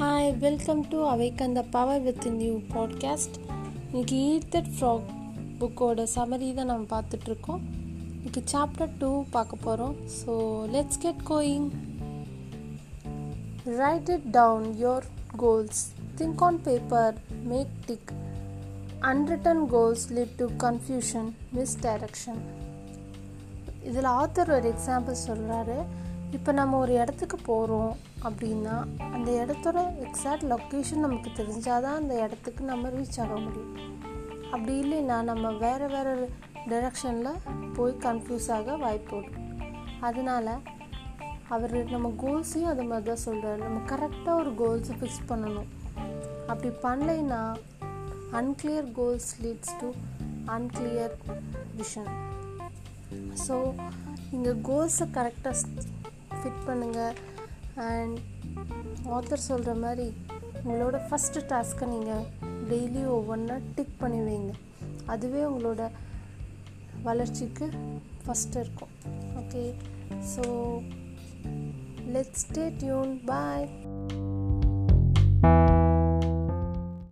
Hi welcome to awaken the power with new podcast இன்னைக்கு eat that frog புக்கோட summary தான் நம்ம பார்த்துட்ருக்கோம். இன்னைக்கு சாப்டர் டூ பார்க்க போகிறோம் so let's get going write it down your goals think on paper make tick unwritten goals lead to confusion miss டைரக்ஷன் இதில் ஆத்தர் ஒரு எக்ஸாம்பிள் சொல்கிறாரு இப்போ நம்ம ஒரு இடத்துக்கு போகிறோம் அப்படின்னா அந்த இடத்தோட எக்ஸாக்ட் லொக்கேஷன் நமக்கு தெரிஞ்சால் தான் அந்த இடத்துக்கு நம்ம ரீச் ஆக முடியும். அப்படி இல்லைன்னா நம்ம வேறு வேறு டைரக்ஷனில் போய் கன்ஃபியூஸ் ஆக வாய்ப்பு அதனால் அவர் நம்ம கோல்ஸையும் அது மாதிரி தான் சொல்கிறார் நம்ம கரெக்டாக ஒரு கோல்ஸை ஃபிக்ஸ் பண்ணணும். அப்படி பண்ணலைன்னா unclear goals leads to unclear vision so இங்கே கோல்ஸை கரெக்டாக ஃபிட் பண்ணுங்கள் அண்ட் ஆத்தர் சொல்கிற மாதிரி உங்களோட ஃபஸ்ட்டு டாஸ்க்கை நீங்கள் டெய்லி ஒவ்வொன்றா டிக் பண்ணி வைங்க. அதுவே உங்களோட வளர்ச்சிக்கு ஃபஸ்ட்டு இருக்கும். Okay so let's stay tuned bye